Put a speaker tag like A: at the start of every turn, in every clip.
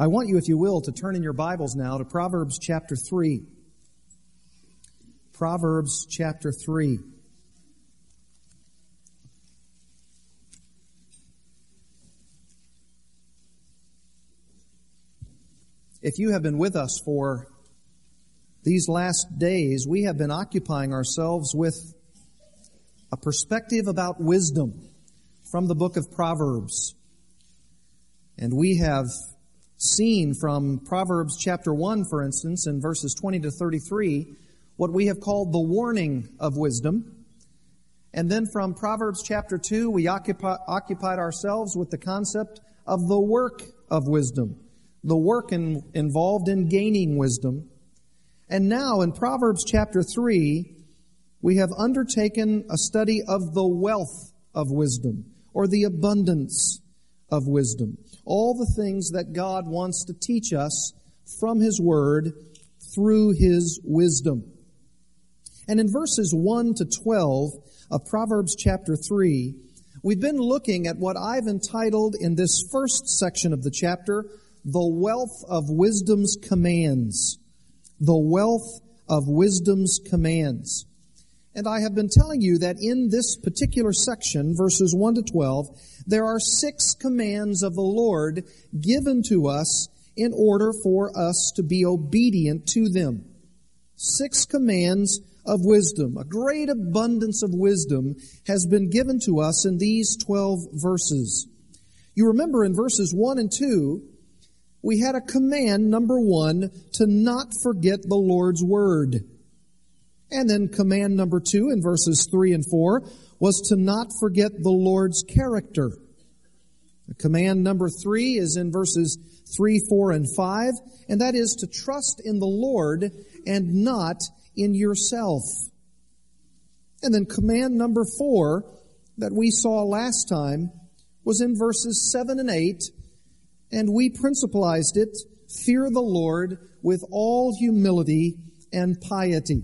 A: I want you, if you will, to turn in your Bibles now to Proverbs chapter 3. Proverbs chapter 3. If you have been with us for these last days, we have been occupying ourselves with a perspective about wisdom from the book of Proverbs. And we have seen from Proverbs chapter 1, for instance, in verses 20 to 33, what we have called the warning of wisdom. And then from Proverbs chapter 2, we occupy, occupied ourselves with the concept of the work of wisdom, the work in, involved in gaining wisdom. And now in Proverbs chapter 3, we have undertaken a study of the wealth of wisdom or the abundance of wisdom all the things that God wants to teach us from His Word through His wisdom. And in verses 1 to 12 of Proverbs chapter 3, we've been looking at what I've entitled in this first section of the chapter, The Wealth of Wisdom's Commands. The Wealth of Wisdom's Commands. And I have been telling you that in this particular section, verses 1 to 12, there are six commands of the Lord given to us in order for us to be obedient to them. Six commands of wisdom. A great abundance of wisdom has been given to us in these 12 verses. You remember in verses 1 and 2, we had a command, number one, to not forget the Lord's word. And then command number two in verses 3 and 4 was to not forget the Lord's character. Command number three is in verses 3, 4, and 5, and that is to trust in the Lord and not in yourself. And then command number four that we saw last time was in verses 7 and 8, and we principalized it, fear the Lord with all humility and piety.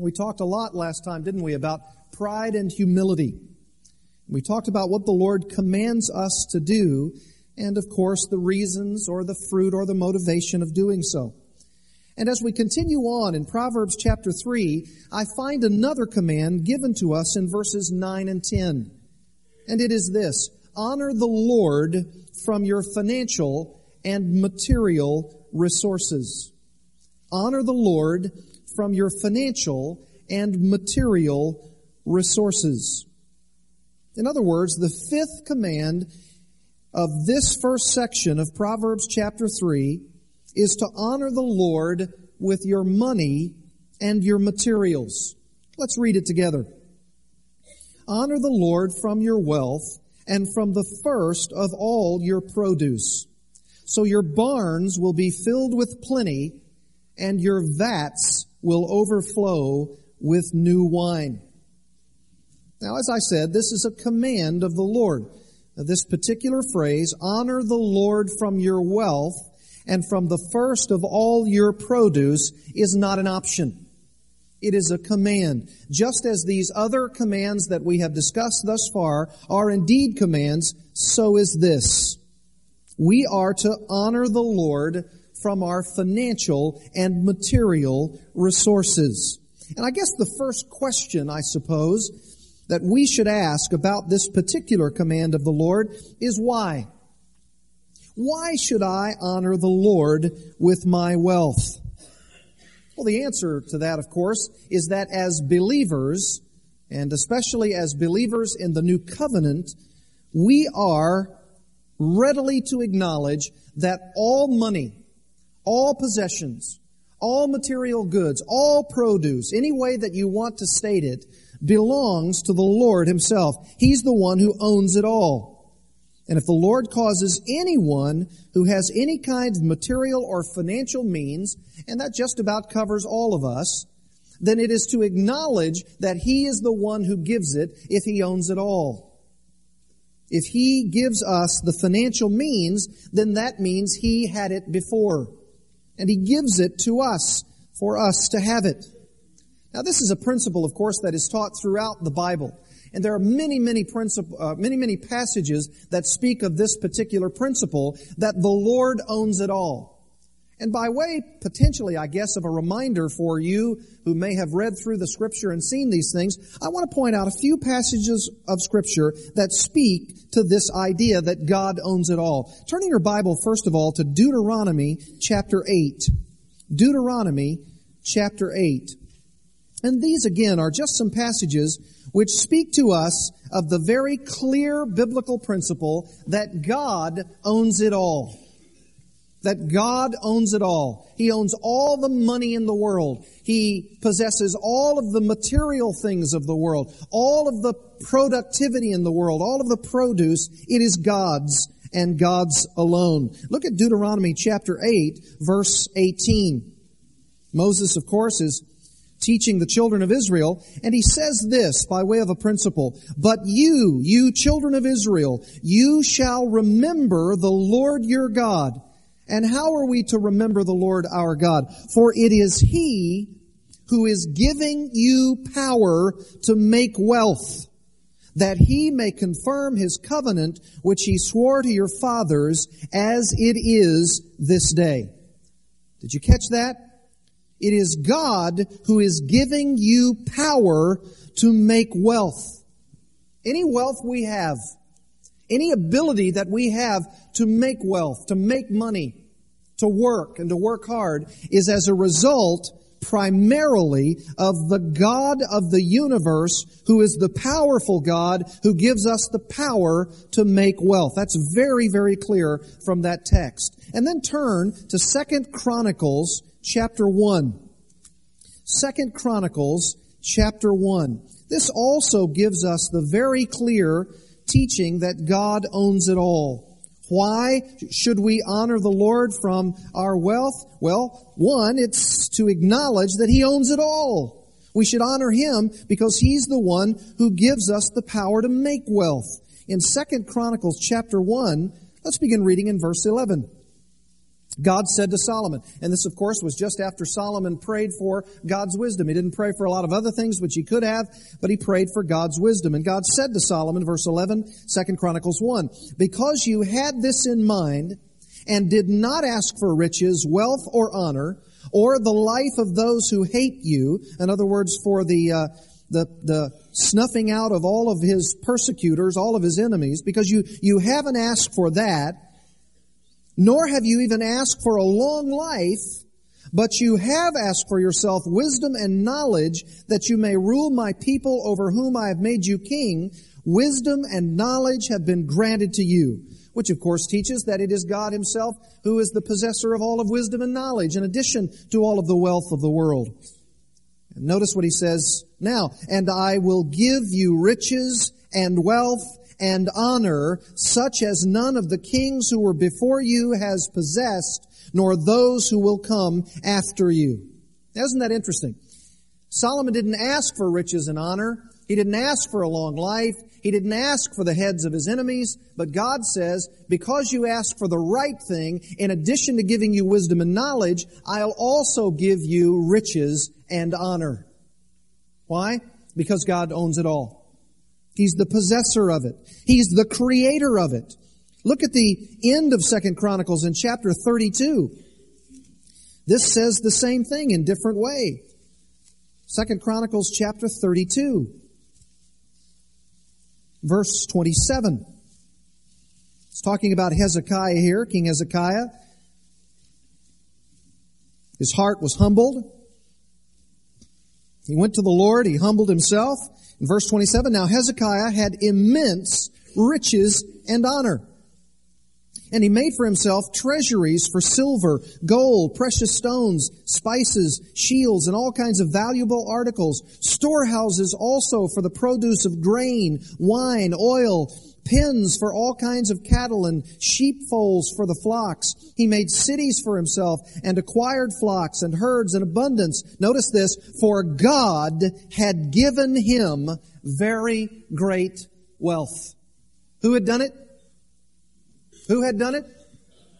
A: We talked a lot last time, didn't we, about pride and humility. We talked about what the Lord commands us to do, and of course, the reasons or the fruit or the motivation of doing so. And as we continue on in Proverbs chapter 3, I find another command given to us in verses 9 and 10. And it is this honor the Lord from your financial and material resources. Honor the Lord from your financial and material resources. In other words, the fifth command of this first section of Proverbs chapter 3 is to honor the Lord with your money and your materials. Let's read it together. Honor the Lord from your wealth and from the first of all your produce. So your barns will be filled with plenty and your vats will overflow with new wine. Now, as I said, this is a command of the Lord. Now, this particular phrase, honor the Lord from your wealth and from the first of all your produce, is not an option. It is a command. Just as these other commands that we have discussed thus far are indeed commands, so is this. We are to honor the Lord from our financial and material resources. And I guess the first question, I suppose, that we should ask about this particular command of the Lord is why? Why should I honor the Lord with my wealth? Well, the answer to that, of course, is that as believers, and especially as believers in the new covenant, we are readily to acknowledge that all money, all possessions, all material goods, all produce, any way that you want to state it, belongs to the Lord Himself. He's the one who owns it all. And if the Lord causes anyone who has any kind of material or financial means, and that just about covers all of us, then it is to acknowledge that He is the one who gives it if He owns it all. If He gives us the financial means, then that means He had it before. And He gives it to us for us to have it. Now, this is a principle, of course, that is taught throughout the Bible. And there are many, many principle, uh, many, many passages that speak of this particular principle that the Lord owns it all. And by way, potentially, I guess, of a reminder for you who may have read through the scripture and seen these things, I want to point out a few passages of scripture that speak to this idea that God owns it all. Turning your Bible, first of all, to Deuteronomy chapter 8. Deuteronomy chapter 8. And these again are just some passages which speak to us of the very clear biblical principle that God owns it all. That God owns it all. He owns all the money in the world. He possesses all of the material things of the world, all of the productivity in the world, all of the produce. It is God's and God's alone. Look at Deuteronomy chapter 8, verse 18. Moses, of course, is teaching the children of Israel, and he says this by way of a principle, But you, you children of Israel, you shall remember the Lord your God. And how are we to remember the Lord our God? For it is He who is giving you power to make wealth, that He may confirm His covenant which He swore to your fathers as it is this day. Did you catch that? It is God who is giving you power to make wealth. Any wealth we have, any ability that we have to make wealth, to make money, to work and to work hard is as a result primarily of the God of the universe who is the powerful God who gives us the power to make wealth. That's very, very clear from that text. And then turn to Second Chronicles chapter 1. Second Chronicles chapter 1. This also gives us the very clear teaching that God owns it all. Why should we honor the Lord from our wealth? Well, one, it's to acknowledge that He owns it all. We should honor Him because He's the one who gives us the power to make wealth. In Second Chronicles chapter 1, let's begin reading in verse 11. God said to Solomon, and this of course was just after Solomon prayed for God's wisdom. He didn't pray for a lot of other things which he could have, but he prayed for God's wisdom. And God said to Solomon, verse 11, 2 Chronicles 1, because you had this in mind and did not ask for riches, wealth, or honor, or the life of those who hate you, in other words, for the, uh, the, the snuffing out of all of his persecutors, all of his enemies, because you, you haven't asked for that, nor have you even asked for a long life, but you have asked for yourself wisdom and knowledge that you may rule my people over whom I have made you king. Wisdom and knowledge have been granted to you, which of course teaches that it is God himself who is the possessor of all of wisdom and knowledge in addition to all of the wealth of the world. Notice what he says now, and I will give you riches and wealth and honor, such as none of the kings who were before you has possessed, nor those who will come after you. Isn't that interesting? Solomon didn't ask for riches and honor. He didn't ask for a long life. He didn't ask for the heads of his enemies. But God says, because you ask for the right thing, in addition to giving you wisdom and knowledge, I'll also give you riches and honor. Why? Because God owns it all. He's the possessor of it. He's the creator of it. Look at the end of Second Chronicles in chapter 32. This says the same thing in different way. Second Chronicles chapter 32 verse 27. It's talking about Hezekiah here, King Hezekiah. His heart was humbled. He went to the Lord, he humbled himself, in verse 27, now Hezekiah had immense riches and honor. And he made for himself treasuries for silver, gold, precious stones, spices, shields, and all kinds of valuable articles, storehouses also for the produce of grain, wine, oil, pens for all kinds of cattle and sheepfolds for the flocks. He made cities for himself and acquired flocks and herds in abundance. Notice this, for God had given him very great wealth. Who had done it? Who had done it?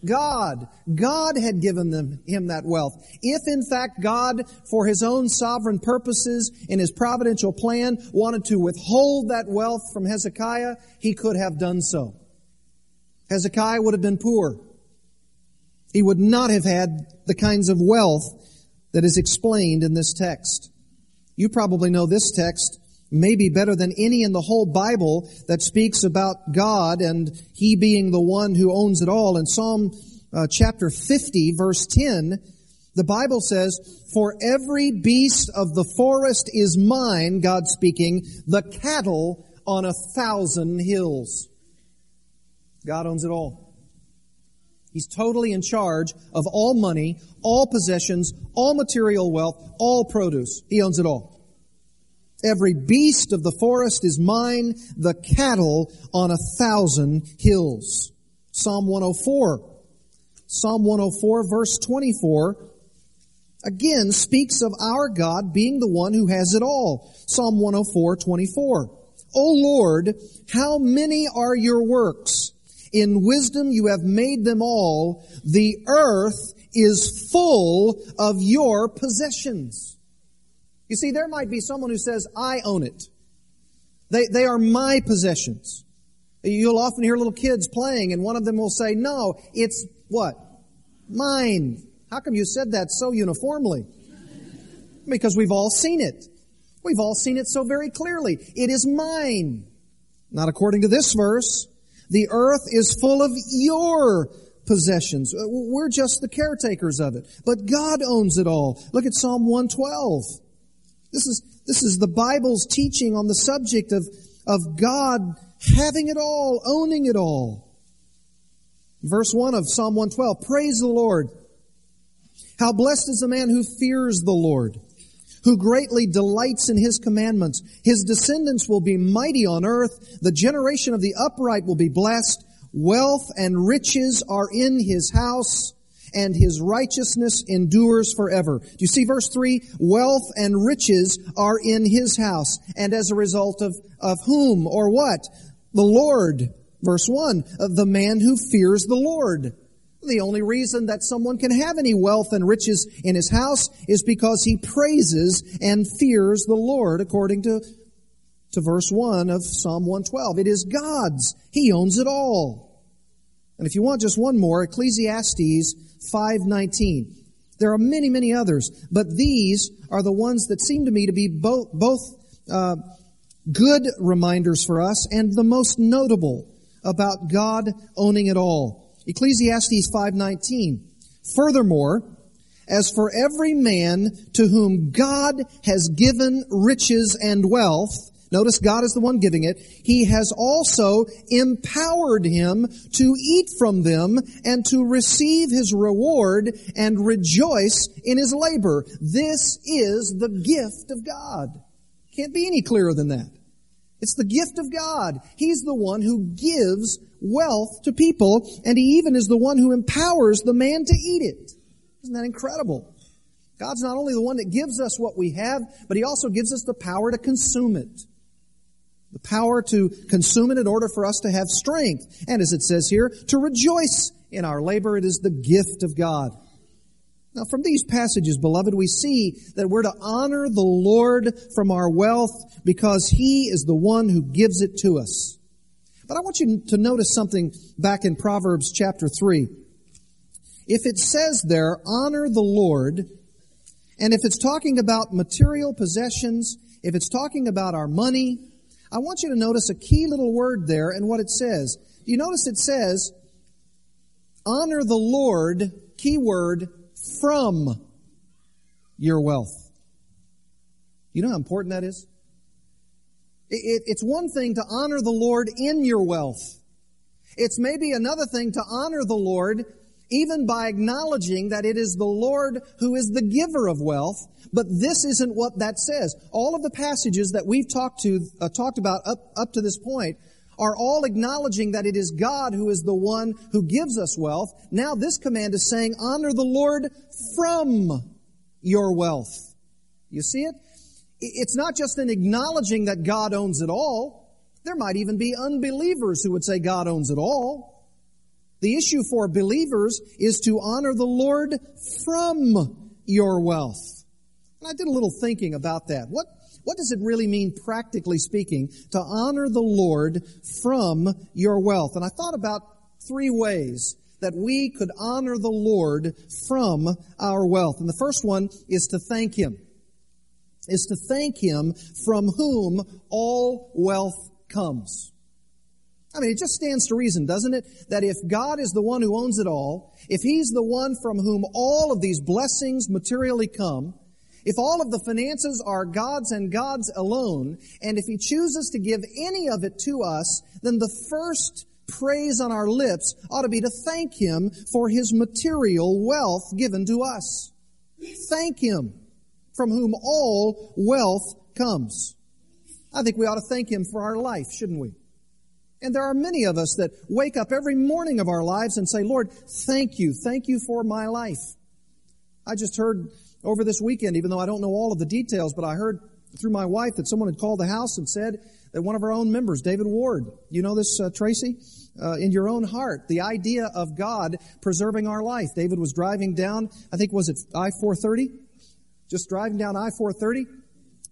A: God. God had given them, him that wealth. If in fact God, for his own sovereign purposes in his providential plan, wanted to withhold that wealth from Hezekiah, he could have done so. Hezekiah would have been poor. He would not have had the kinds of wealth that is explained in this text. You probably know this text maybe better than any in the whole Bible that speaks about God and He being the one who owns it all. In Psalm uh, chapter 50 verse 10, the Bible says, For every beast of the forest is mine, God speaking, the cattle on a thousand hills. God owns it all. He's totally in charge of all money, all possessions, all material wealth, all produce. He owns it all. Every beast of the forest is mine, the cattle on a thousand hills. Psalm 104. Psalm 104 verse 24 again speaks of our God being the one who has it all. Psalm 104, 24. O Lord, how many are your works? In wisdom you have made them all. The earth is full of your possessions. You see, there might be someone who says, I own it. They, they are my possessions. You'll often hear little kids playing and one of them will say, no, it's what? Mine. How come you said that so uniformly? Because we've all seen it. We've all seen it so very clearly. It is mine. Not according to this verse. The earth is full of your possessions. We're just the caretakers of it. But God owns it all. Look at Psalm 112. This is, this is the Bible's teaching on the subject of, of God having it all, owning it all. Verse 1 of Psalm 112, praise the Lord. How blessed is the man who fears the Lord, who greatly delights in his commandments. His descendants will be mighty on earth. The generation of the upright will be blessed. Wealth and riches are in his house and his righteousness endures forever. Do you see verse 3? Wealth and riches are in his house. And as a result of, of whom or what? The Lord. Verse 1. The man who fears the Lord. The only reason that someone can have any wealth and riches in his house is because he praises and fears the Lord according to, to verse 1 of Psalm 112. It is God's. He owns it all. And if you want just one more, Ecclesiastes 5:19. There are many, many others, but these are the ones that seem to me to be both both uh, good reminders for us and the most notable about God owning it all. Ecclesiastes 5:19. Furthermore, as for every man to whom God has given riches and wealth, Notice God is the one giving it. He has also empowered him to eat from them and to receive his reward and rejoice in his labor. This is the gift of God. Can't be any clearer than that. It's the gift of God. He's the one who gives wealth to people, and He even is the one who empowers the man to eat it. Isn't that incredible? God's not only the one that gives us what we have, but He also gives us the power to consume it the power to consume it in order for us to have strength. And as it says here, to rejoice in our labor. It is the gift of God. Now from these passages, beloved, we see that we're to honor the Lord from our wealth because He is the one who gives it to us. But I want you to notice something back in Proverbs chapter 3. If it says there, honor the Lord, and if it's talking about material possessions, if it's talking about our money, I want you to notice a key little word there and what it says. Do you notice it says, honor the Lord, key word, from your wealth. You know how important that is? It, it, it's one thing to honor the Lord in your wealth. It's maybe another thing to honor the Lord even by acknowledging that it is the Lord who is the giver of wealth. But this isn't what that says. All of the passages that we've talked to, uh, talked about up, up to this point are all acknowledging that it is God who is the one who gives us wealth. Now this command is saying, honor the Lord from your wealth. You see it? It's not just an acknowledging that God owns it all. There might even be unbelievers who would say God owns it all. The issue for believers is to honor the Lord from your wealth. And I did a little thinking about that. What, what does it really mean, practically speaking, to honor the Lord from your wealth? And I thought about three ways that we could honor the Lord from our wealth. And the first one is to thank Him. Is to thank Him from whom all wealth comes. I mean, it just stands to reason, doesn't it? That if God is the one who owns it all, if He's the one from whom all of these blessings materially come, if all of the finances are God's and God's alone, and if He chooses to give any of it to us, then the first praise on our lips ought to be to thank Him for His material wealth given to us. Thank Him from whom all wealth comes. I think we ought to thank Him for our life, shouldn't we? And there are many of us that wake up every morning of our lives and say, Lord, thank you. Thank you for my life. I just heard over this weekend, even though I don't know all of the details, but I heard through my wife that someone had called the house and said that one of our own members, David Ward, you know this, uh, Tracy? Uh, in your own heart, the idea of God preserving our life. David was driving down, I think was it I-430? Just driving down I-430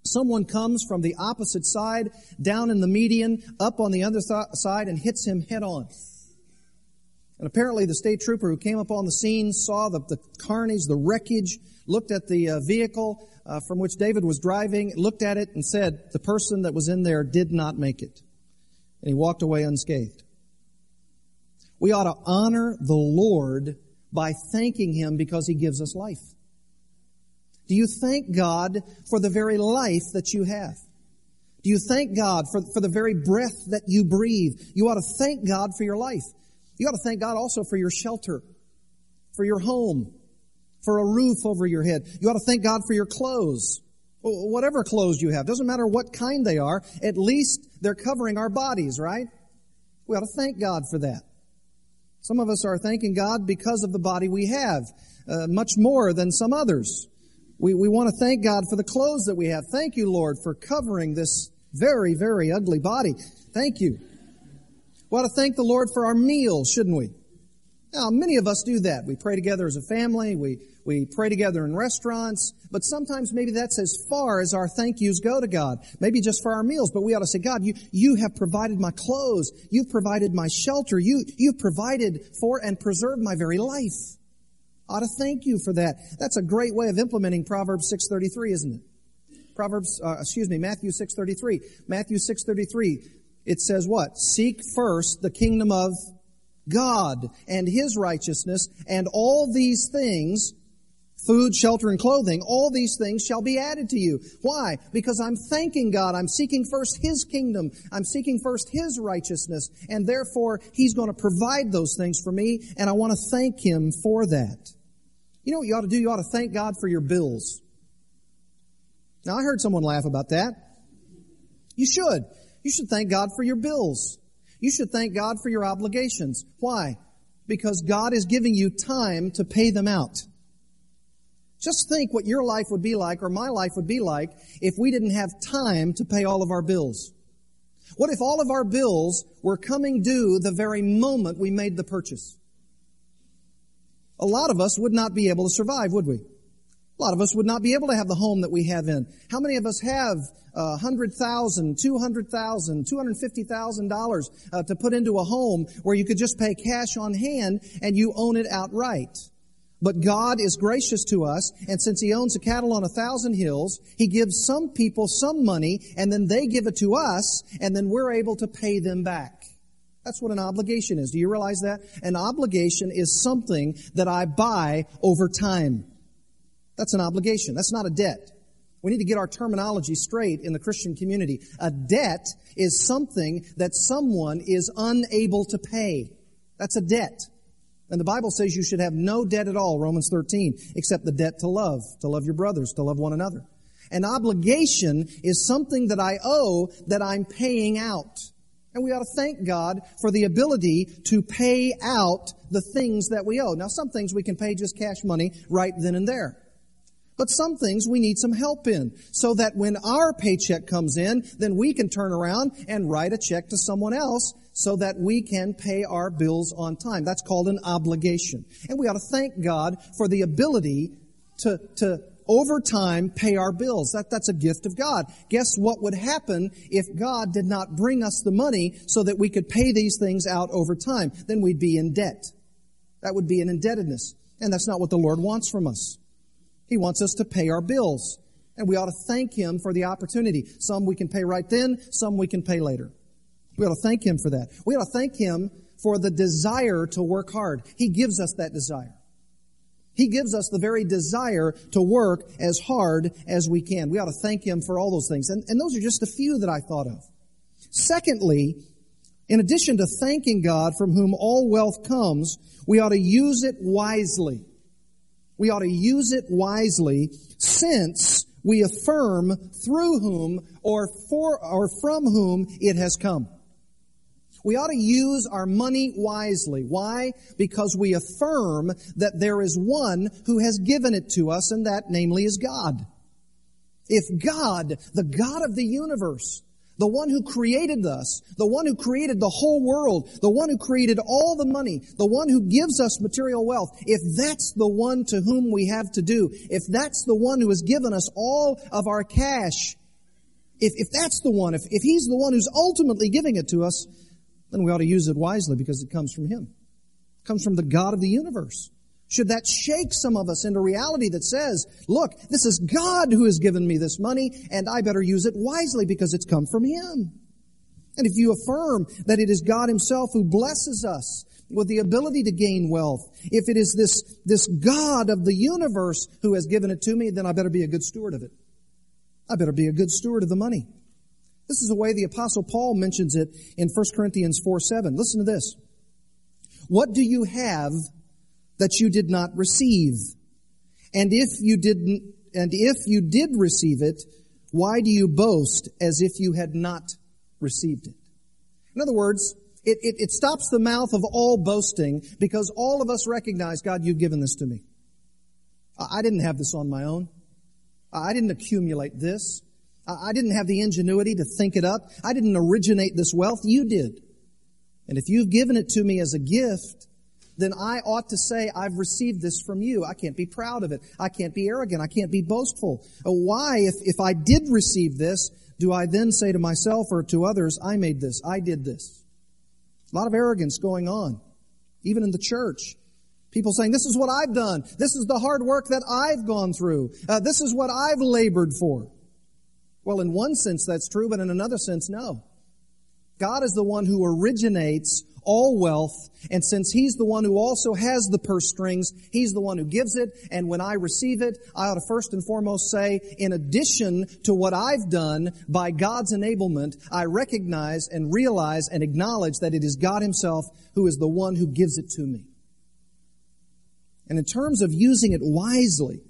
A: Someone comes from the opposite side, down in the median, up on the other th- side, and hits him head on. And apparently the state trooper who came up on the scene saw the, the carnage, the wreckage, looked at the uh, vehicle uh, from which David was driving, looked at it and said, the person that was in there did not make it. And he walked away unscathed. We ought to honor the Lord by thanking Him because He gives us life. Do you thank God for the very life that you have? Do you thank God for, for the very breath that you breathe? You ought to thank God for your life. You ought to thank God also for your shelter, for your home, for a roof over your head. You ought to thank God for your clothes. Whatever clothes you have, doesn't matter what kind they are, at least they're covering our bodies, right? We ought to thank God for that. Some of us are thanking God because of the body we have, uh, much more than some others. We, we want to thank God for the clothes that we have. Thank you, Lord, for covering this very, very ugly body. Thank you. We ought to thank the Lord for our meals, shouldn't we? Now, many of us do that. We pray together as a family. We, we pray together in restaurants. But sometimes maybe that's as far as our thank yous go to God. Maybe just for our meals. But we ought to say, God, you, you have provided my clothes. You've provided my shelter. You, you've provided for and preserved my very life ought to thank you for that. That's a great way of implementing Proverbs 6.33, isn't it? Proverbs, uh, excuse me, Matthew 6.33. Matthew 6.33, it says what? Seek first the kingdom of God and His righteousness, and all these things, food, shelter, and clothing, all these things shall be added to you. Why? Because I'm thanking God. I'm seeking first His kingdom. I'm seeking first His righteousness. And therefore, He's going to provide those things for me, and I want to thank Him for that. You know what you ought to do? You ought to thank God for your bills. Now, I heard someone laugh about that. You should. You should thank God for your bills. You should thank God for your obligations. Why? Because God is giving you time to pay them out. Just think what your life would be like or my life would be like if we didn't have time to pay all of our bills. What if all of our bills were coming due the very moment we made the purchase? A lot of us would not be able to survive, would we? A lot of us would not be able to have the home that we have in. How many of us have uh, $100,000, $200,000, $250,000 uh, to put into a home where you could just pay cash on hand and you own it outright? But God is gracious to us, and since He owns the cattle on a thousand hills, He gives some people some money, and then they give it to us, and then we're able to pay them back. That's what an obligation is. Do you realize that? An obligation is something that I buy over time. That's an obligation. That's not a debt. We need to get our terminology straight in the Christian community. A debt is something that someone is unable to pay. That's a debt. And the Bible says you should have no debt at all, Romans 13, except the debt to love, to love your brothers, to love one another. An obligation is something that I owe that I'm paying out. And we ought to thank God for the ability to pay out the things that we owe. Now, some things we can pay just cash money right then and there. But some things we need some help in so that when our paycheck comes in, then we can turn around and write a check to someone else so that we can pay our bills on time. That's called an obligation. And we ought to thank God for the ability to, to over time pay our bills. That, that's a gift of God. Guess what would happen if God did not bring us the money so that we could pay these things out over time? Then we'd be in debt. That would be an indebtedness. And that's not what the Lord wants from us. He wants us to pay our bills. And we ought to thank Him for the opportunity. Some we can pay right then, some we can pay later. We ought to thank Him for that. We ought to thank Him for the desire to work hard. He gives us that desire. He gives us the very desire to work as hard as we can. We ought to thank Him for all those things. And, and those are just a few that I thought of. Secondly, in addition to thanking God from whom all wealth comes, we ought to use it wisely we ought to use it wisely since we affirm through whom or for or from whom it has come. We ought to use our money wisely. Why? Because we affirm that there is one who has given it to us and that namely is God. If God, the God of the universe, the one who created us, the one who created the whole world, the one who created all the money, the one who gives us material wealth, if that's the one to whom we have to do, if that's the one who has given us all of our cash, if, if that's the one, if, if he's the one who's ultimately giving it to us, then we ought to use it wisely because it comes from him. It comes from the God of the universe. Should that shake some of us into reality that says, look, this is God who has given me this money and I better use it wisely because it's come from Him. And if you affirm that it is God Himself who blesses us with the ability to gain wealth, if it is this, this God of the universe who has given it to me, then I better be a good steward of it. I better be a good steward of the money. This is the way the apostle Paul mentions it in 1 Corinthians 4 7. Listen to this. What do you have that you did not receive? And if you didn't, and if you did receive it, why do you boast as if you had not received it? In other words, it, it, it, stops the mouth of all boasting because all of us recognize, God, you've given this to me. I didn't have this on my own. I didn't accumulate this. I didn't have the ingenuity to think it up. I didn't originate this wealth. You did. And if you've given it to me as a gift, then I ought to say, I've received this from you. I can't be proud of it. I can't be arrogant. I can't be boastful. Uh, why, if, if I did receive this, do I then say to myself or to others, I made this, I did this? A lot of arrogance going on, even in the church. People saying, this is what I've done. This is the hard work that I've gone through. Uh, this is what I've labored for. Well, in one sense that's true, but in another sense, no. God is the one who originates all wealth. And since He's the one who also has the purse strings, He's the one who gives it. And when I receive it, I ought to first and foremost say, in addition to what I've done by God's enablement, I recognize and realize and acknowledge that it is God Himself who is the one who gives it to me. And in terms of using it wisely,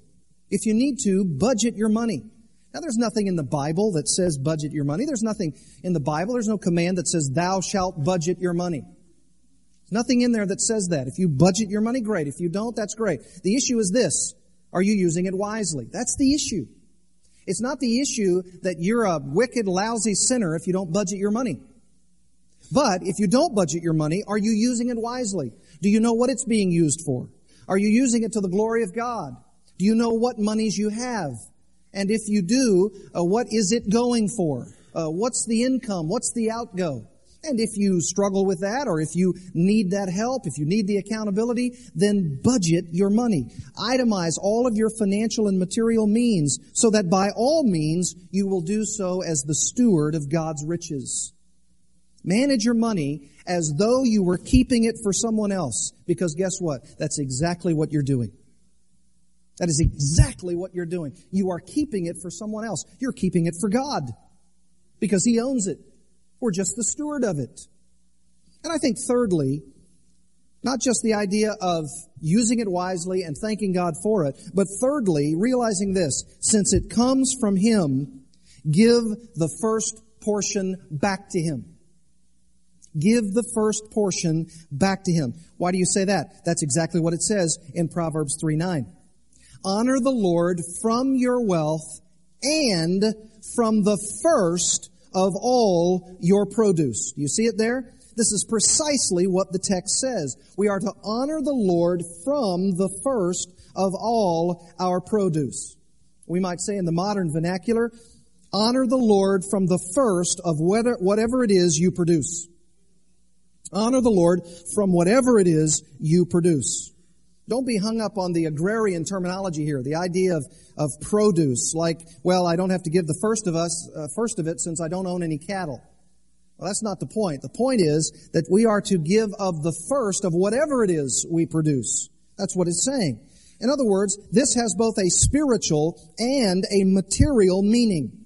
A: if you need to, budget your money. Now, there's nothing in the Bible that says budget your money. There's nothing in the Bible. There's no command that says thou shalt budget your money. There's Nothing in there that says that. If you budget your money, great. If you don't, that's great. The issue is this. Are you using it wisely? That's the issue. It's not the issue that you're a wicked, lousy sinner if you don't budget your money. But if you don't budget your money, are you using it wisely? Do you know what it's being used for? Are you using it to the glory of God? Do you know what monies you have? And if you do, uh, what is it going for? Uh, what's the income? What's the outgo? And if you struggle with that, or if you need that help, if you need the accountability, then budget your money. Itemize all of your financial and material means so that by all means you will do so as the steward of God's riches. Manage your money as though you were keeping it for someone else, because guess what? That's exactly what you're doing. That is exactly what you're doing. You are keeping it for someone else. You're keeping it for God because He owns it. We're just the steward of it. And I think thirdly, not just the idea of using it wisely and thanking God for it, but thirdly, realizing this, since it comes from Him, give the first portion back to Him. Give the first portion back to Him. Why do you say that? That's exactly what it says in Proverbs 3 9. Honor the Lord from your wealth and from the first of all your produce. Do you see it there? This is precisely what the text says. We are to honor the Lord from the first of all our produce. We might say in the modern vernacular, honor the Lord from the first of whether, whatever it is you produce. Honor the Lord from whatever it is you produce. Don't be hung up on the agrarian terminology here, the idea of, of produce, like, well, I don't have to give the first of us, uh, first of it since I don't own any cattle. Well, that's not the point. The point is that we are to give of the first of whatever it is we produce. That's what it's saying. In other words, this has both a spiritual and a material meaning.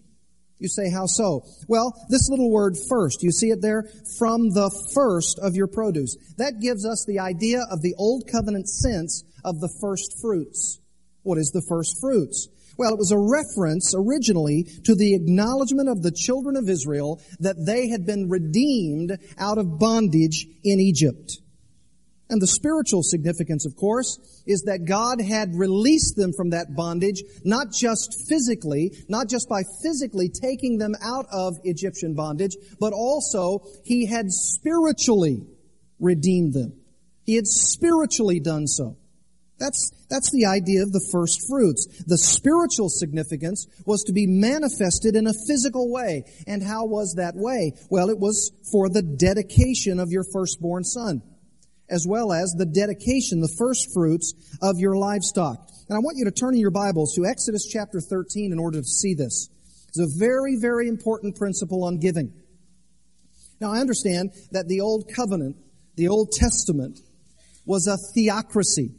A: You say, how so? Well, this little word first, you see it there? From the first of your produce. That gives us the idea of the old covenant sense of the first fruits. What is the first fruits? Well, it was a reference originally to the acknowledgement of the children of Israel that they had been redeemed out of bondage in Egypt. And the spiritual significance, of course, is that God had released them from that bondage, not just physically, not just by physically taking them out of Egyptian bondage, but also He had spiritually redeemed them. He had spiritually done so. That's, that's the idea of the first fruits. The spiritual significance was to be manifested in a physical way. And how was that way? Well, it was for the dedication of your firstborn son as well as the dedication, the first fruits of your livestock. And I want you to turn in your Bibles to Exodus chapter 13 in order to see this. It's a very, very important principle on giving. Now, I understand that the Old Covenant, the Old Testament, was a theocracy.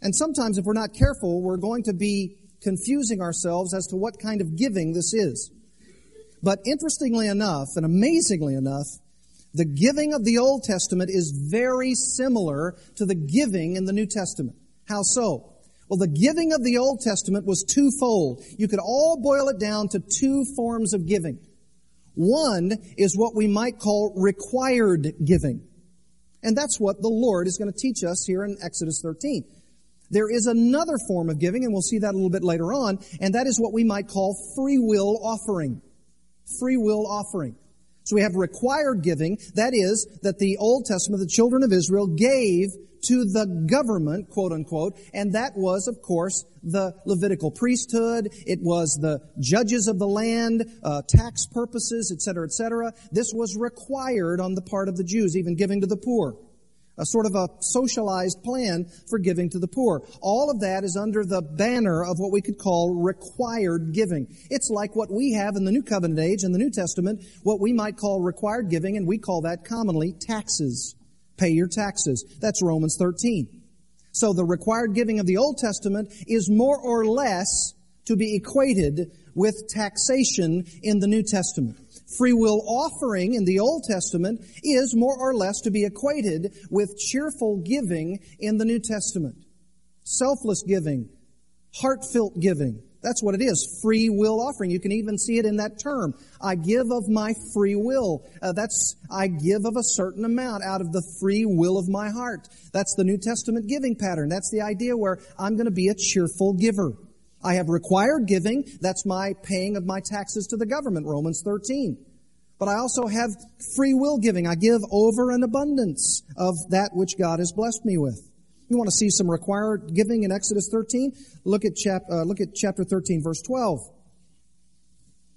A: And sometimes, if we're not careful, we're going to be confusing ourselves as to what kind of giving this is. But interestingly enough, and amazingly enough, the giving of the Old Testament is very similar to the giving in the New Testament. How so? Well, the giving of the Old Testament was twofold. You could all boil it down to two forms of giving. One is what we might call required giving. And that's what the Lord is going to teach us here in Exodus 13. There is another form of giving, and we'll see that a little bit later on, and that is what we might call free will offering. Free will offering. So we have required giving. That is, that the Old Testament, the children of Israel gave to the government, quote unquote, and that was, of course, the Levitical priesthood. It was the judges of the land, uh, tax purposes, etc., etc. This was required on the part of the Jews, even giving to the poor a sort of a socialized plan for giving to the poor. All of that is under the banner of what we could call required giving. It's like what we have in the New Covenant age, in the New Testament, what we might call required giving, and we call that commonly taxes. Pay your taxes. That's Romans 13. So the required giving of the Old Testament is more or less to be equated with taxation in the New Testament. Free will offering in the Old Testament is more or less to be equated with cheerful giving in the New Testament. Selfless giving, heartfelt giving. That's what it is. Free will offering. You can even see it in that term. I give of my free will. Uh, that's, I give of a certain amount out of the free will of my heart. That's the New Testament giving pattern. That's the idea where I'm going to be a cheerful giver. I have required giving. That's my paying of my taxes to the government, Romans 13. But I also have free will giving. I give over an abundance of that which God has blessed me with. You want to see some required giving in Exodus 13? Look at, chap, uh, look at chapter 13, verse 12.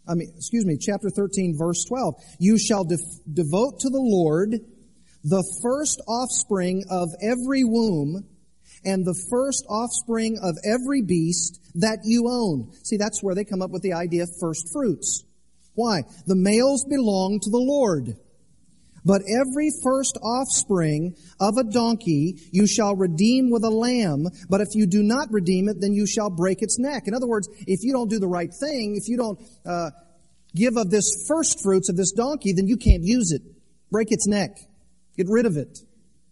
A: I mean, excuse me, chapter 13, verse 12. You shall def- devote to the Lord the first offspring of every womb and the first offspring of every beast that you own. See, that's where they come up with the idea of first fruits. Why? The males belong to the Lord. But every first offspring of a donkey you shall redeem with a lamb, but if you do not redeem it, then you shall break its neck. In other words, if you don't do the right thing, if you don't uh, give of this first fruits of this donkey, then you can't use it. Break its neck. Get rid of it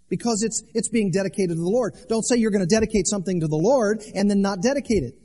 A: because it's, it's being dedicated to the Lord. Don't say you're going to dedicate something to the Lord and then not dedicate it.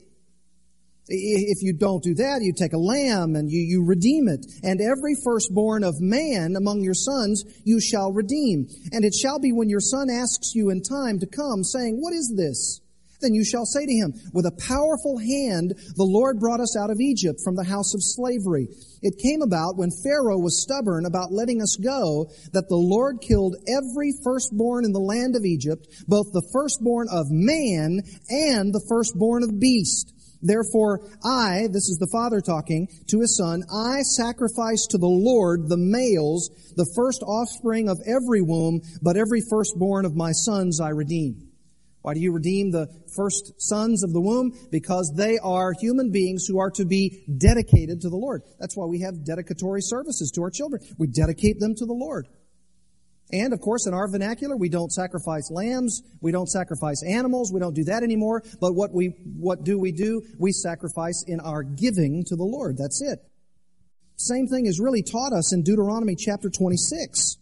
A: If you don't do that, you take a lamb and you, you redeem it. And every firstborn of man among your sons you shall redeem. And it shall be when your son asks you in time to come, saying, What is this? Then you shall say to him, With a powerful hand the Lord brought us out of Egypt from the house of slavery. It came about when Pharaoh was stubborn about letting us go that the Lord killed every firstborn in the land of Egypt, both the firstborn of man and the firstborn of beast. Therefore, I, this is the father talking to his son, I sacrifice to the Lord the males, the first offspring of every womb, but every firstborn of my sons I redeem. Why do you redeem the first sons of the womb? Because they are human beings who are to be dedicated to the Lord. That's why we have dedicatory services to our children. We dedicate them to the Lord. And of course, in our vernacular, we don't sacrifice lambs, we don't sacrifice animals, we don't do that anymore. But what we, what do we do? We sacrifice in our giving to the Lord. That's it. Same thing is really taught us in Deuteronomy chapter 26.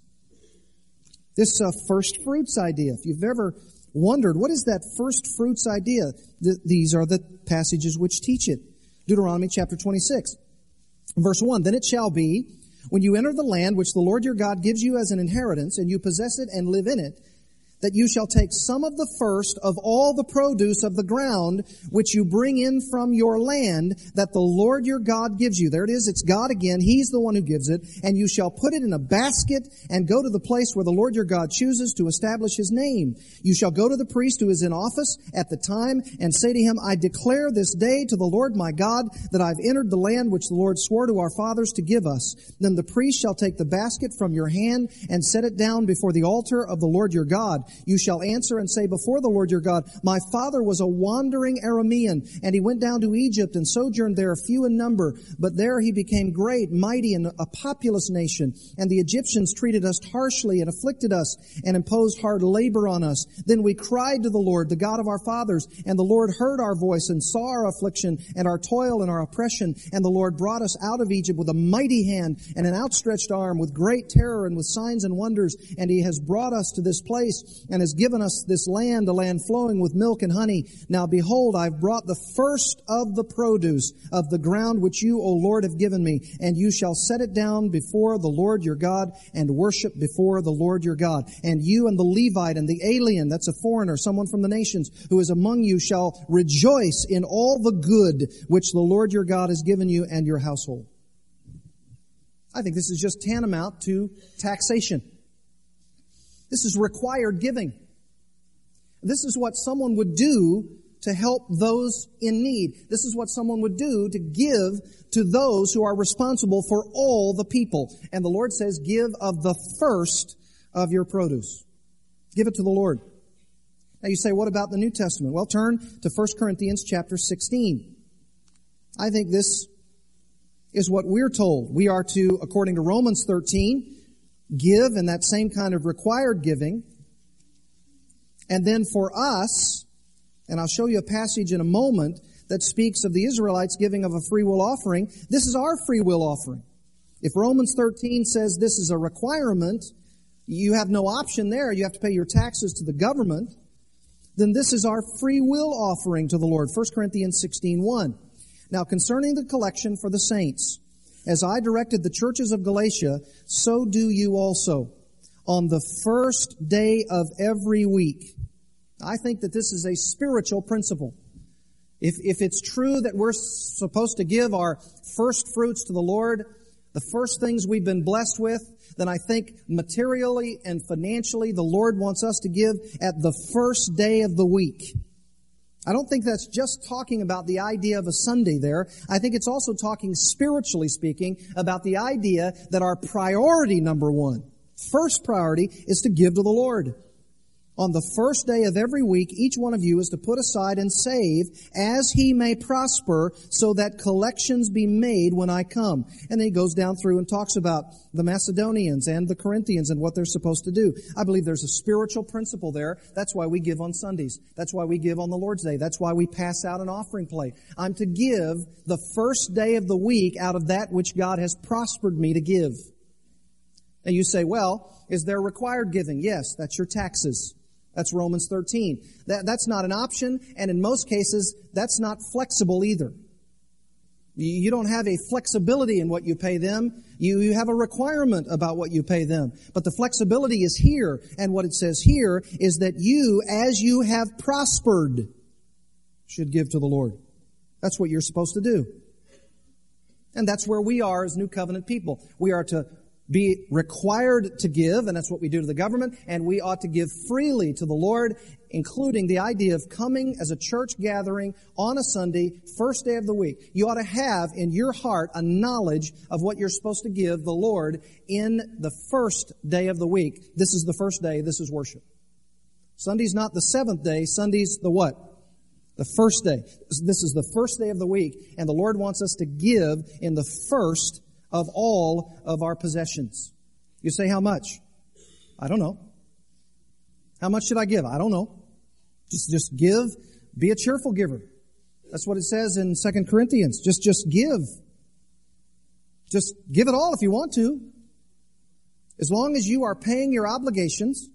A: This uh, first fruits idea. If you've ever wondered, what is that first fruits idea? Th- these are the passages which teach it. Deuteronomy chapter 26. Verse 1, Then it shall be, when you enter the land which the Lord your God gives you as an inheritance, and you possess it and live in it, that you shall take some of the first of all the produce of the ground which you bring in from your land that the Lord your God gives you. There it is. It's God again. He's the one who gives it. And you shall put it in a basket and go to the place where the Lord your God chooses to establish his name. You shall go to the priest who is in office at the time and say to him, I declare this day to the Lord my God that I've entered the land which the Lord swore to our fathers to give us. Then the priest shall take the basket from your hand and set it down before the altar of the Lord your God you shall answer and say before the Lord your God, My father was a wandering Aramean, and he went down to Egypt and sojourned there, few in number. But there he became great, mighty, and a populous nation. And the Egyptians treated us harshly and afflicted us and imposed hard labor on us. Then we cried to the Lord, the God of our fathers, and the Lord heard our voice and saw our affliction and our toil and our oppression. And the Lord brought us out of Egypt with a mighty hand and an outstretched arm, with great terror and with signs and wonders. And he has brought us to this place and has given us this land, a land flowing with milk and honey. Now behold, I've brought the first of the produce of the ground which you, O Lord, have given me, and you shall set it down before the Lord your God and worship before the Lord your God. And you and the Levite and the alien, that's a foreigner, someone from the nations who is among you shall rejoice in all the good which the Lord your God has given you and your household. I think this is just tantamount to taxation. This is required giving. This is what someone would do to help those in need. This is what someone would do to give to those who are responsible for all the people. And the Lord says, give of the first of your produce. Give it to the Lord. Now you say, what about the New Testament? Well, turn to 1 Corinthians chapter 16. I think this is what we're told. We are to, according to Romans 13, give in that same kind of required giving. And then for us, and I'll show you a passage in a moment that speaks of the Israelites giving of a free will offering, this is our free will offering. If Romans 13 says this is a requirement, you have no option there, you have to pay your taxes to the government, then this is our free will offering to the Lord. 1 Corinthians 16 1. Now concerning the collection for the saints, as I directed the churches of Galatia, so do you also. On the first day of every week. I think that this is a spiritual principle. If, if it's true that we're supposed to give our first fruits to the Lord, the first things we've been blessed with, then I think materially and financially the Lord wants us to give at the first day of the week. I don't think that's just talking about the idea of a Sunday there. I think it's also talking spiritually speaking about the idea that our priority number one, first priority is to give to the Lord. On the first day of every week, each one of you is to put aside and save as he may prosper so that collections be made when I come. And then he goes down through and talks about the Macedonians and the Corinthians and what they're supposed to do. I believe there's a spiritual principle there. That's why we give on Sundays. That's why we give on the Lord's Day. That's why we pass out an offering plate. I'm to give the first day of the week out of that which God has prospered me to give. And you say, well, is there required giving? Yes, that's your taxes. That's Romans 13. That, that's not an option, and in most cases, that's not flexible either. You don't have a flexibility in what you pay them. You, you have a requirement about what you pay them. But the flexibility is here. And what it says here is that you, as you have prospered, should give to the Lord. That's what you're supposed to do. And that's where we are as New Covenant people. We are to be required to give, and that's what we do to the government, and we ought to give freely to the Lord, including the idea of coming as a church gathering on a Sunday, first day of the week. You ought to have in your heart a knowledge of what you're supposed to give the Lord in the first day of the week. This is the first day, this is worship. Sunday's not the seventh day, Sunday's the what? The first day. This is the first day of the week, and the Lord wants us to give in the first of all of our possessions. You say, how much? I don't know. How much should I give? I don't know. Just, just give. Be a cheerful giver. That's what it says in 2 Corinthians. Just, just give. Just give it all if you want to. As long as you are paying your obligations,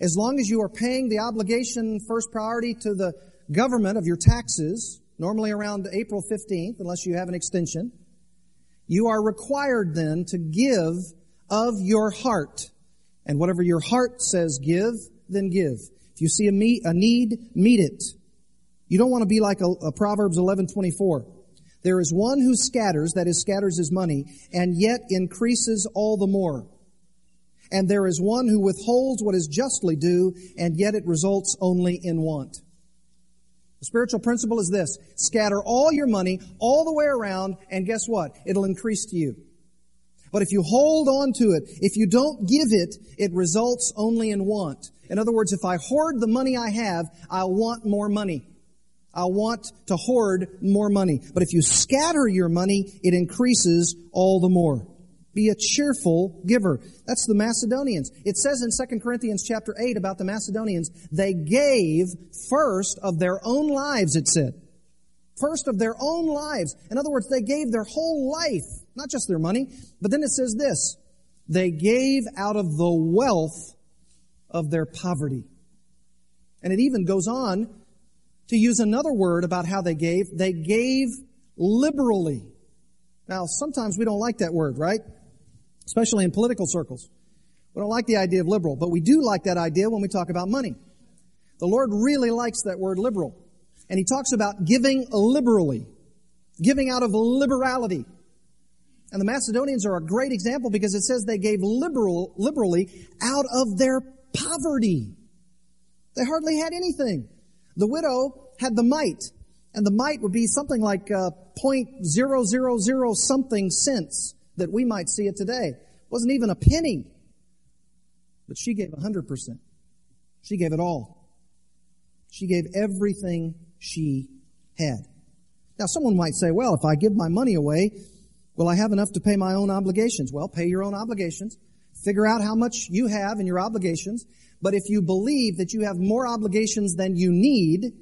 A: as long as you are paying the obligation first priority to the government of your taxes, normally around April 15th, unless you have an extension, you are required then to give of your heart. And whatever your heart says give, then give. If you see a, meet, a need, meet it. You don't want to be like a, a Proverbs 11:24. There is one who scatters, that is scatters his money, and yet increases all the more. And there is one who withholds what is justly due, and yet it results only in want. The spiritual principle is this. Scatter all your money all the way around and guess what? It'll increase to you. But if you hold on to it, if you don't give it, it results only in want. In other words, if I hoard the money I have, I'll want more money. I'll want to hoard more money. But if you scatter your money, it increases all the more. Be a cheerful giver. That's the Macedonians. It says in 2 Corinthians chapter 8 about the Macedonians, they gave first of their own lives, it said. First of their own lives. In other words, they gave their whole life, not just their money. But then it says this, they gave out of the wealth of their poverty. And it even goes on to use another word about how they gave. They gave liberally. Now, sometimes we don't like that word, right? Especially in political circles. We don't like the idea of liberal, but we do like that idea when we talk about money. The Lord really likes that word liberal. And He talks about giving liberally, giving out of liberality. And the Macedonians are a great example because it says they gave liberal, liberally out of their poverty. They hardly had anything. The widow had the mite, and the mite would be something like uh, 0.000 something cents that we might see it today. It wasn't even a penny. But she gave 100%. She gave it all. She gave everything she had. Now, someone might say, well, if I give my money away, will I have enough to pay my own obligations? Well, pay your own obligations. Figure out how much you have in your obligations. But if you believe that you have more obligations than you need,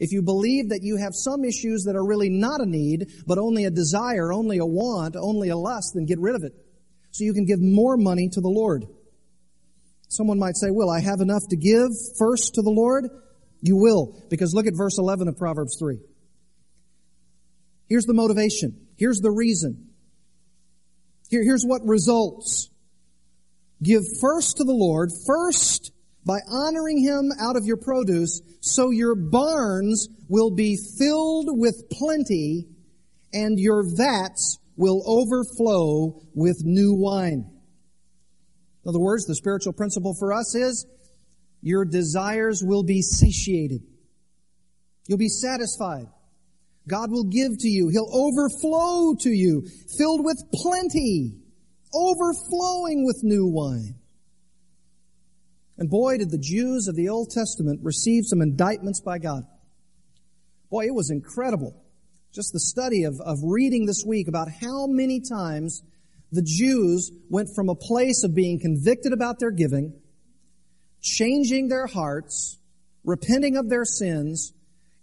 A: if you believe that you have some issues that are really not a need, but only a desire, only a want, only a lust, then get rid of it. So you can give more money to the Lord. Someone might say, Will I have enough to give first to the Lord? You will, because look at verse 11 of Proverbs 3. Here's the motivation. Here's the reason. Here, here's what results. Give first to the Lord, first by honoring him out of your produce, so your barns will be filled with plenty and your vats will overflow with new wine. In other words, the spiritual principle for us is your desires will be satiated. You'll be satisfied. God will give to you. He'll overflow to you, filled with plenty, overflowing with new wine. And boy, did the Jews of the Old Testament receive some indictments by God. Boy, it was incredible. Just the study of, of reading this week about how many times the Jews went from a place of being convicted about their giving, changing their hearts, repenting of their sins,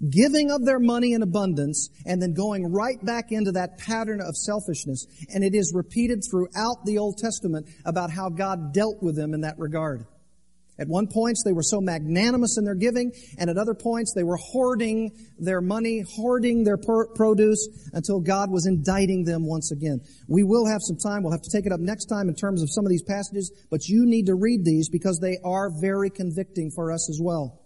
A: giving of their money in abundance, and then going right back into that pattern of selfishness. And it is repeated throughout the Old Testament about how God dealt with them in that regard. At one point, they were so magnanimous in their giving, and at other points, they were hoarding their money, hoarding their produce until God was indicting them once again. We will have some time. We'll have to take it up next time in terms of some of these passages, but you need to read these because they are very convicting for us as well.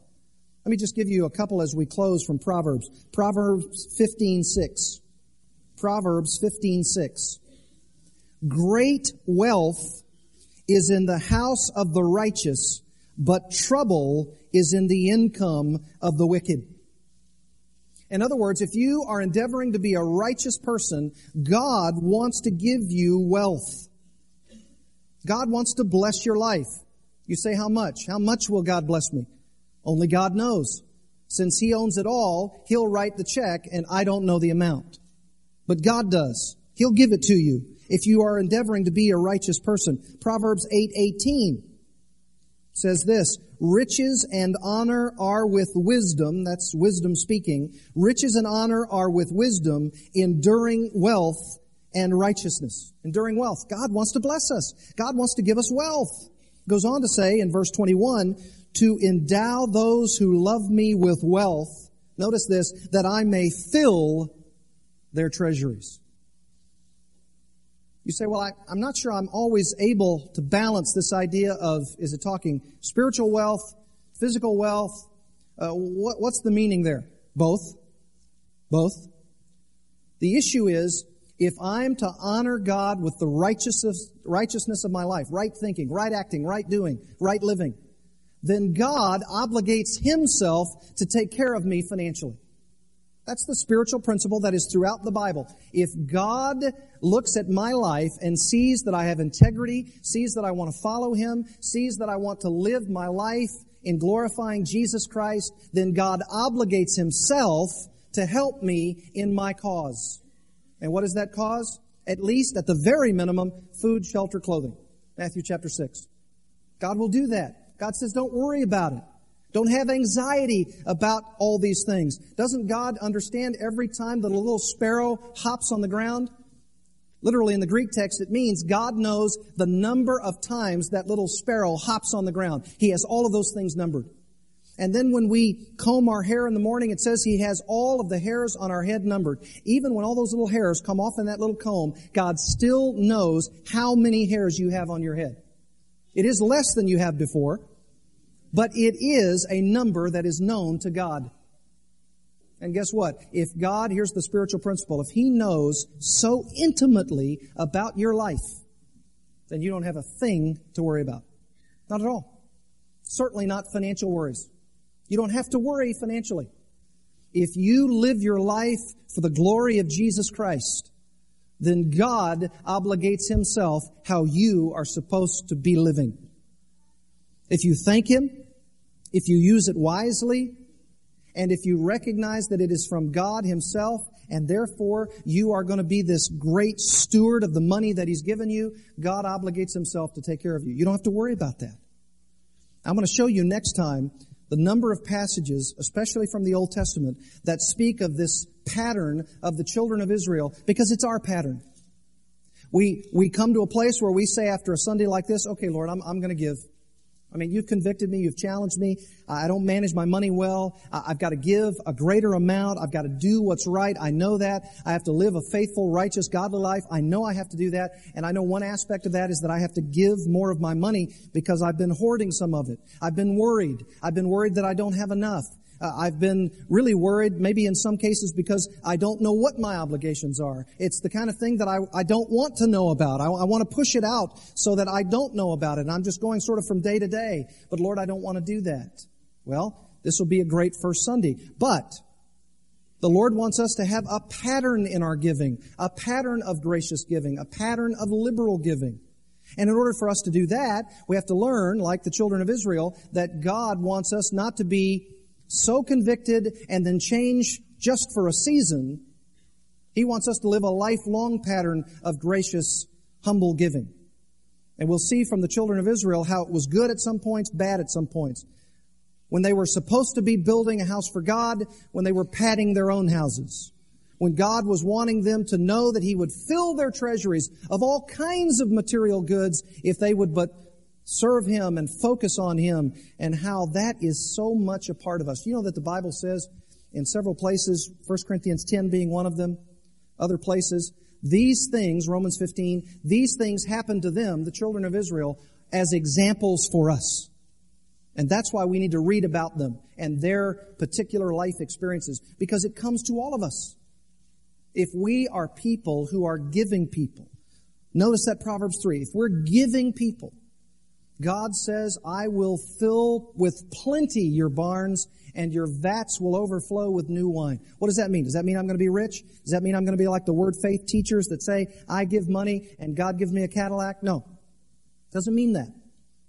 A: Let me just give you a couple as we close from Proverbs. Proverbs 15:6. Proverbs 15:6. Great wealth is in the house of the righteous, but trouble is in the income of the wicked. In other words, if you are endeavoring to be a righteous person, God wants to give you wealth. God wants to bless your life. You say, how much? How much will God bless me? Only God knows. Since He owns it all, He'll write the check and I don't know the amount. But God does. He'll give it to you if you are endeavoring to be a righteous person. Proverbs 8:18 says this, riches and honor are with wisdom, that's wisdom speaking. Riches and honor are with wisdom, enduring wealth and righteousness. Enduring wealth. God wants to bless us. God wants to give us wealth. Goes on to say in verse 21, to endow those who love me with wealth. Notice this, that I may fill their treasuries. You say, well, I, am not sure I'm always able to balance this idea of, is it talking spiritual wealth, physical wealth? Uh, what, what's the meaning there? Both. Both. The issue is, if I'm to honor God with the righteousness, righteousness of my life, right thinking, right acting, right doing, right living, then God obligates Himself to take care of me financially. That's the spiritual principle that is throughout the Bible. If God looks at my life and sees that I have integrity, sees that I want to follow Him, sees that I want to live my life in glorifying Jesus Christ, then God obligates Himself to help me in my cause. And what is that cause? At least, at the very minimum, food, shelter, clothing. Matthew chapter 6. God will do that. God says, don't worry about it. Don't have anxiety about all these things. Doesn't God understand every time that a little sparrow hops on the ground? Literally in the Greek text, it means God knows the number of times that little sparrow hops on the ground. He has all of those things numbered. And then when we comb our hair in the morning, it says He has all of the hairs on our head numbered. Even when all those little hairs come off in that little comb, God still knows how many hairs you have on your head. It is less than you have before, but it is a number that is known to God. And guess what? If God, here's the spiritual principle, if He knows so intimately about your life, then you don't have a thing to worry about. Not at all. Certainly not financial worries. You don't have to worry financially. If you live your life for the glory of Jesus Christ, then God obligates Himself how you are supposed to be living. If you thank Him, if you use it wisely, and if you recognize that it is from God Himself, and therefore you are going to be this great steward of the money that He's given you, God obligates Himself to take care of you. You don't have to worry about that. I'm going to show you next time the number of passages, especially from the Old Testament, that speak of this pattern of the children of Israel, because it's our pattern. We, we come to a place where we say after a Sunday like this, okay, Lord, I'm, I'm going to give. I mean, you've convicted me, you've challenged me. I don't manage my money well. I've got to give a greater amount. I've got to do what's right. I know that. I have to live a faithful, righteous, godly life. I know I have to do that. And I know one aspect of that is that I have to give more of my money because I've been hoarding some of it. I've been worried. I've been worried that I don't have enough. Uh, I've been really worried, maybe in some cases because I don't know what my obligations are. It's the kind of thing that I, I don't want to know about. I, I want to push it out so that I don't know about it. I'm just going sort of from day to day. But Lord, I don't want to do that. Well, this will be a great first Sunday. But the Lord wants us to have a pattern in our giving, a pattern of gracious giving, a pattern of liberal giving. And in order for us to do that, we have to learn, like the children of Israel, that God wants us not to be so convicted and then change just for a season. He wants us to live a lifelong pattern of gracious, humble giving. And we'll see from the children of Israel how it was good at some points, bad at some points. When they were supposed to be building a house for God, when they were padding their own houses. When God was wanting them to know that He would fill their treasuries of all kinds of material goods if they would but serve Him and focus on Him and how that is so much a part of us. You know that the Bible says in several places, 1 Corinthians 10 being one of them, other places, these things, Romans 15, these things happened to them, the children of Israel, as examples for us. And that's why we need to read about them and their particular life experiences because it comes to all of us. If we are people who are giving people, notice that Proverbs 3, if we're giving people, God says, I will fill with plenty your barns and your vats will overflow with new wine. What does that mean? Does that mean I'm going to be rich? Does that mean I'm going to be like the word faith teachers that say, I give money and God gives me a Cadillac? No. Doesn't mean that.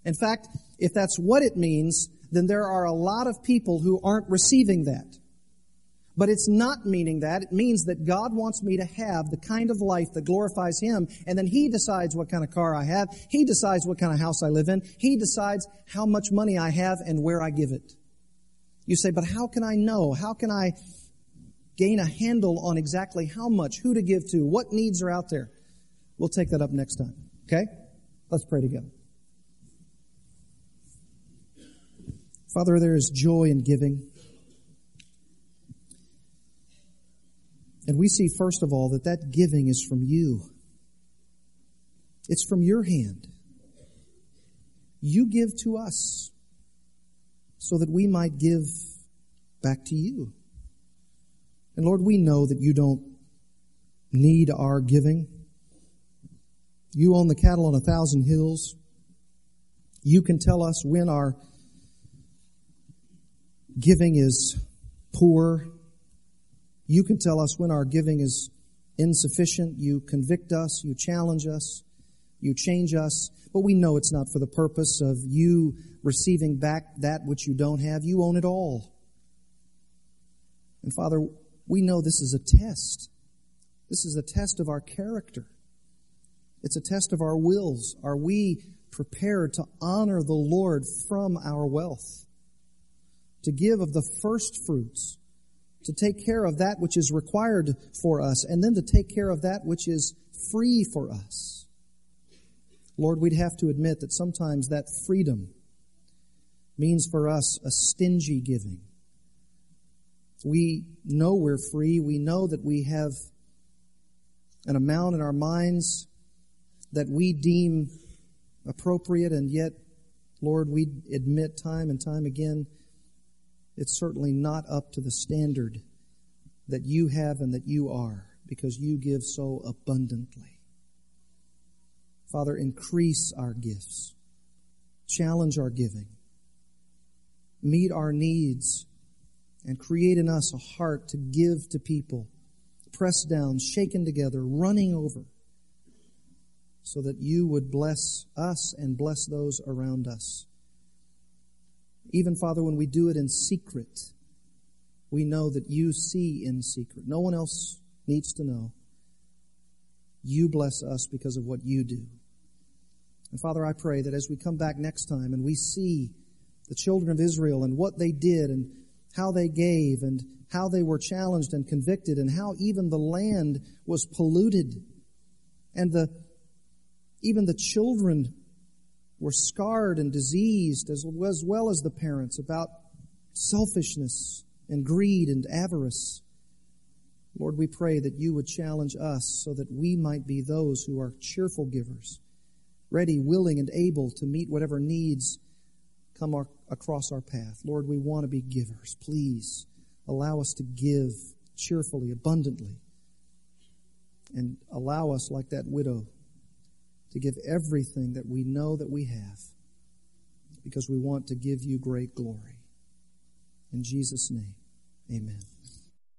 A: In fact, if that's what it means, then there are a lot of people who aren't receiving that. But it's not meaning that. It means that God wants me to have the kind of life that glorifies Him, and then He decides what kind of car I have. He decides what kind of house I live in. He decides how much money I have and where I give it. You say, but how can I know? How can I gain a handle on exactly how much, who to give to, what needs are out there? We'll take that up next time. Okay? Let's pray together. Father, there is joy in giving. And we see, first of all, that that giving is from you. It's from your hand. You give to us so that we might give back to you. And Lord, we know that you don't need our giving. You own the cattle on a thousand hills. You can tell us when our giving is poor. You can tell us when our giving is insufficient. You convict us. You challenge us. You change us. But we know it's not for the purpose of you receiving back that which you don't have. You own it all. And Father, we know this is a test. This is a test of our character. It's a test of our wills. Are we prepared to honor the Lord from our wealth? To give of the first fruits? To take care of that which is required for us, and then to take care of that which is free for us? Lord, we'd have to admit that sometimes that freedom means for us a stingy giving. We know we're free. We know that we have an amount in our minds that we deem appropriate, and yet, Lord, we admit time and time again it's certainly not up to the standard that you have and that you are because you give so abundantly. Father, increase our gifts, challenge our giving meet our needs, and create in us a heart to give to people, pressed down, shaken together, running over, so that you would bless us and bless those around us. Even, Father, when we do it in secret, we know that you see in secret. No one else needs to know. You bless us because of what you do. And Father, I pray that as we come back next time and we see the children of Israel and what they did and how they gave and how they were challenged and convicted and how even the land was polluted and the even the children were scarred and diseased as, well as the parents about selfishness and greed and avarice. Lord, we pray that you would challenge us so that we might be those who are cheerful givers, ready, willing, and able to meet whatever needs come our, across our path. Lord, we want to be givers. Please allow us to give cheerfully, abundantly, and allow us, like that widow, to give everything that we know that we have because we want to give you great glory. In Jesus' name, amen.